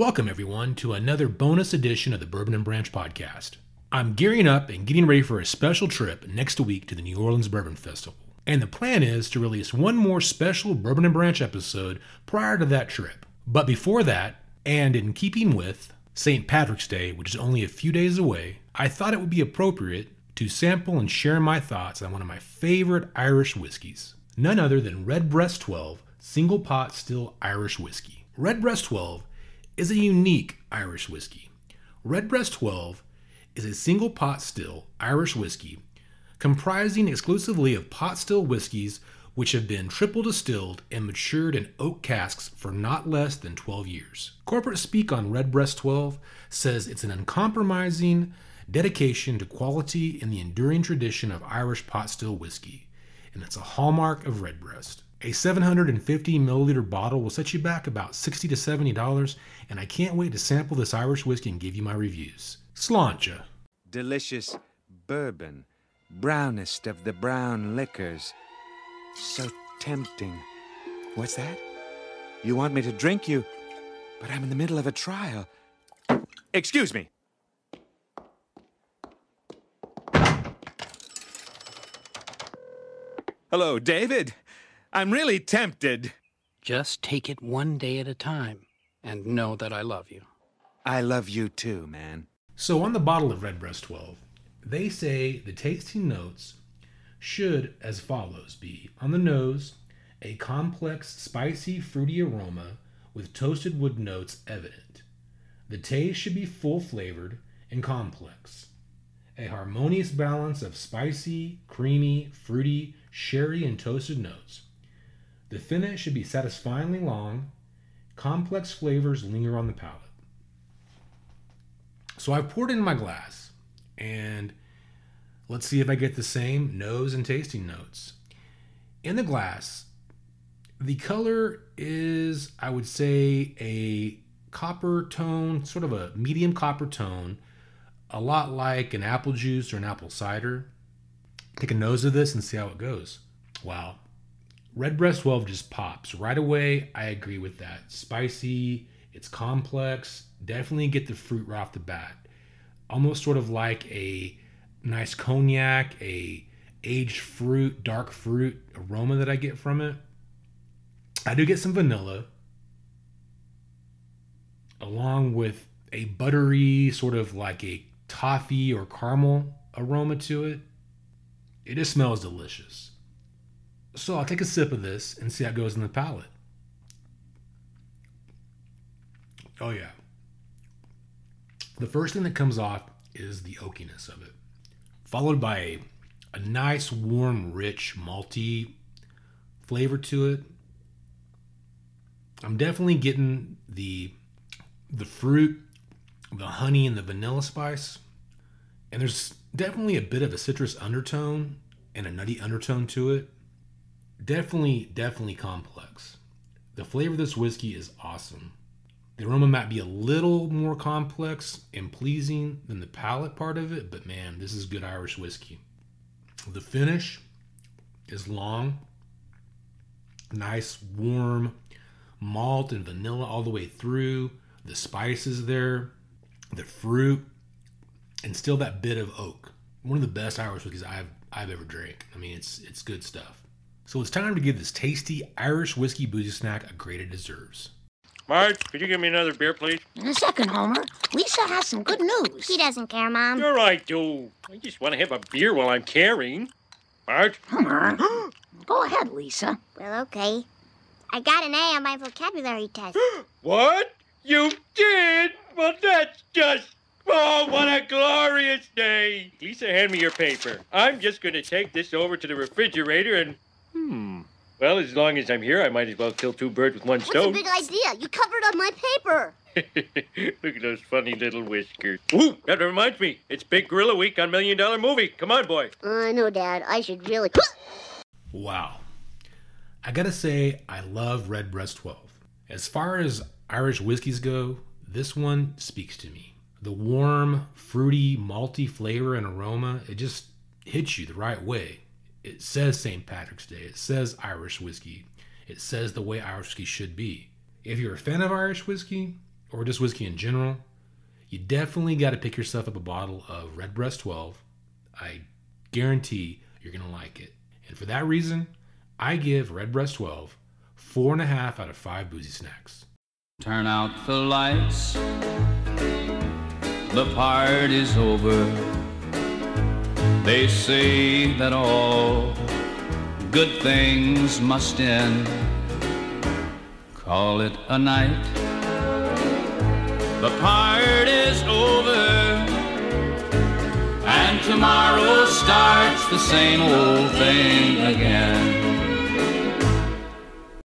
Welcome, everyone, to another bonus edition of the Bourbon and Branch podcast. I'm gearing up and getting ready for a special trip next week to the New Orleans Bourbon Festival. And the plan is to release one more special Bourbon and Branch episode prior to that trip. But before that, and in keeping with St. Patrick's Day, which is only a few days away, I thought it would be appropriate to sample and share my thoughts on one of my favorite Irish whiskeys. None other than Redbreast 12 Single Pot Still Irish Whiskey. Redbreast 12 is a unique Irish whiskey. Redbreast 12 is a single pot still Irish whiskey comprising exclusively of pot still whiskeys which have been triple distilled and matured in oak casks for not less than 12 years. Corporate speak on Redbreast 12 says it's an uncompromising dedication to quality and the enduring tradition of Irish pot still whiskey, and it's a hallmark of Redbreast. A 750 milliliter bottle will set you back about 60 to 70 dollars, and I can't wait to sample this Irish whiskey and give you my reviews. Sláinte. delicious bourbon, brownest of the brown liquors. So tempting. What's that? You want me to drink you, but I'm in the middle of a trial. Excuse me. Hello, David. I'm really tempted. Just take it one day at a time and know that I love you. I love you too, man. So, on the bottle of Redbreast 12, they say the tasting notes should, as follows, be on the nose, a complex, spicy, fruity aroma with toasted wood notes evident. The taste should be full flavored and complex. A harmonious balance of spicy, creamy, fruity, sherry, and toasted notes. The finish should be satisfyingly long. Complex flavors linger on the palate. So I've poured it in my glass, and let's see if I get the same nose and tasting notes. In the glass, the color is, I would say, a copper tone, sort of a medium copper tone, a lot like an apple juice or an apple cider. Take a nose of this and see how it goes. Wow. Redbreast 12 just pops. Right away, I agree with that. Spicy, it's complex, definitely get the fruit right off the bat. Almost sort of like a nice cognac, a aged fruit, dark fruit aroma that I get from it. I do get some vanilla along with a buttery sort of like a toffee or caramel aroma to it. It just smells delicious. So I'll take a sip of this and see how it goes in the palate. Oh, yeah. The first thing that comes off is the oakiness of it, followed by a, a nice, warm, rich, malty flavor to it. I'm definitely getting the the fruit, the honey, and the vanilla spice. And there's definitely a bit of a citrus undertone and a nutty undertone to it. Definitely, definitely complex. The flavor of this whiskey is awesome. The aroma might be a little more complex and pleasing than the palate part of it, but man, this is good Irish whiskey. The finish is long, nice, warm malt and vanilla all the way through. The spices there, the fruit, and still that bit of oak. One of the best Irish whiskeys I've I've ever drank. I mean, it's it's good stuff. So it's time to give this tasty Irish whiskey boozy snack a grade it deserves. Marge, could you give me another beer, please? In a second, Homer. Lisa has some good news. He doesn't care, Mom. Sure I do. I just want to have a beer while I'm carrying. Marge? Homer. Go ahead, Lisa. Well, okay. I got an A on my vocabulary test. What? You did? Well, that's just. Oh, what a glorious day! Lisa, hand me your paper. I'm just going to take this over to the refrigerator and. Hmm. Well, as long as I'm here, I might as well kill two birds with one stone. What's a stone. big idea? You covered up my paper. Look at those funny little whiskers. Ooh, that reminds me. It's Big Gorilla Week on Million Dollar Movie. Come on, boy. I know, Dad. I should really. Wow. I gotta say, I love Redbreast 12. As far as Irish whiskeys go, this one speaks to me. The warm, fruity, malty flavor and aroma, it just hits you the right way. It says St. Patrick's Day. It says Irish whiskey. It says the way Irish whiskey should be. If you're a fan of Irish whiskey, or just whiskey in general, you definitely got to pick yourself up a bottle of Redbreast 12. I guarantee you're going to like it. And for that reason, I give Redbreast 12 four and a half out of five boozy snacks. Turn out the lights. The party's over. They say that all good things must end. Call it a night. The part is over. And tomorrow starts the same old thing again.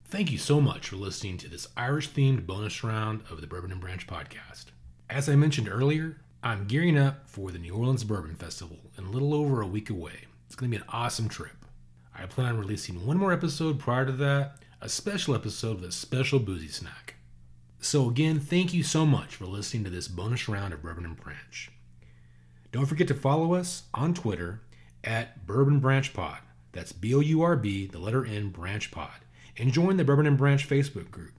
Thank you so much for listening to this Irish themed bonus round of the Bourbon and Branch podcast. As I mentioned earlier, I'm gearing up for the New Orleans Bourbon Festival in a little over a week away. It's going to be an awesome trip. I plan on releasing one more episode prior to that, a special episode with a special boozy snack. So, again, thank you so much for listening to this bonus round of Bourbon and Branch. Don't forget to follow us on Twitter at Bourbon Branch Pod. That's B O U R B, the letter N, Branch Pod. And join the Bourbon and Branch Facebook group.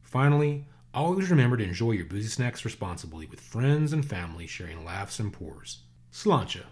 Finally, always remember to enjoy your boozy snacks responsibly with friends and family sharing laughs and pours. Sláinte.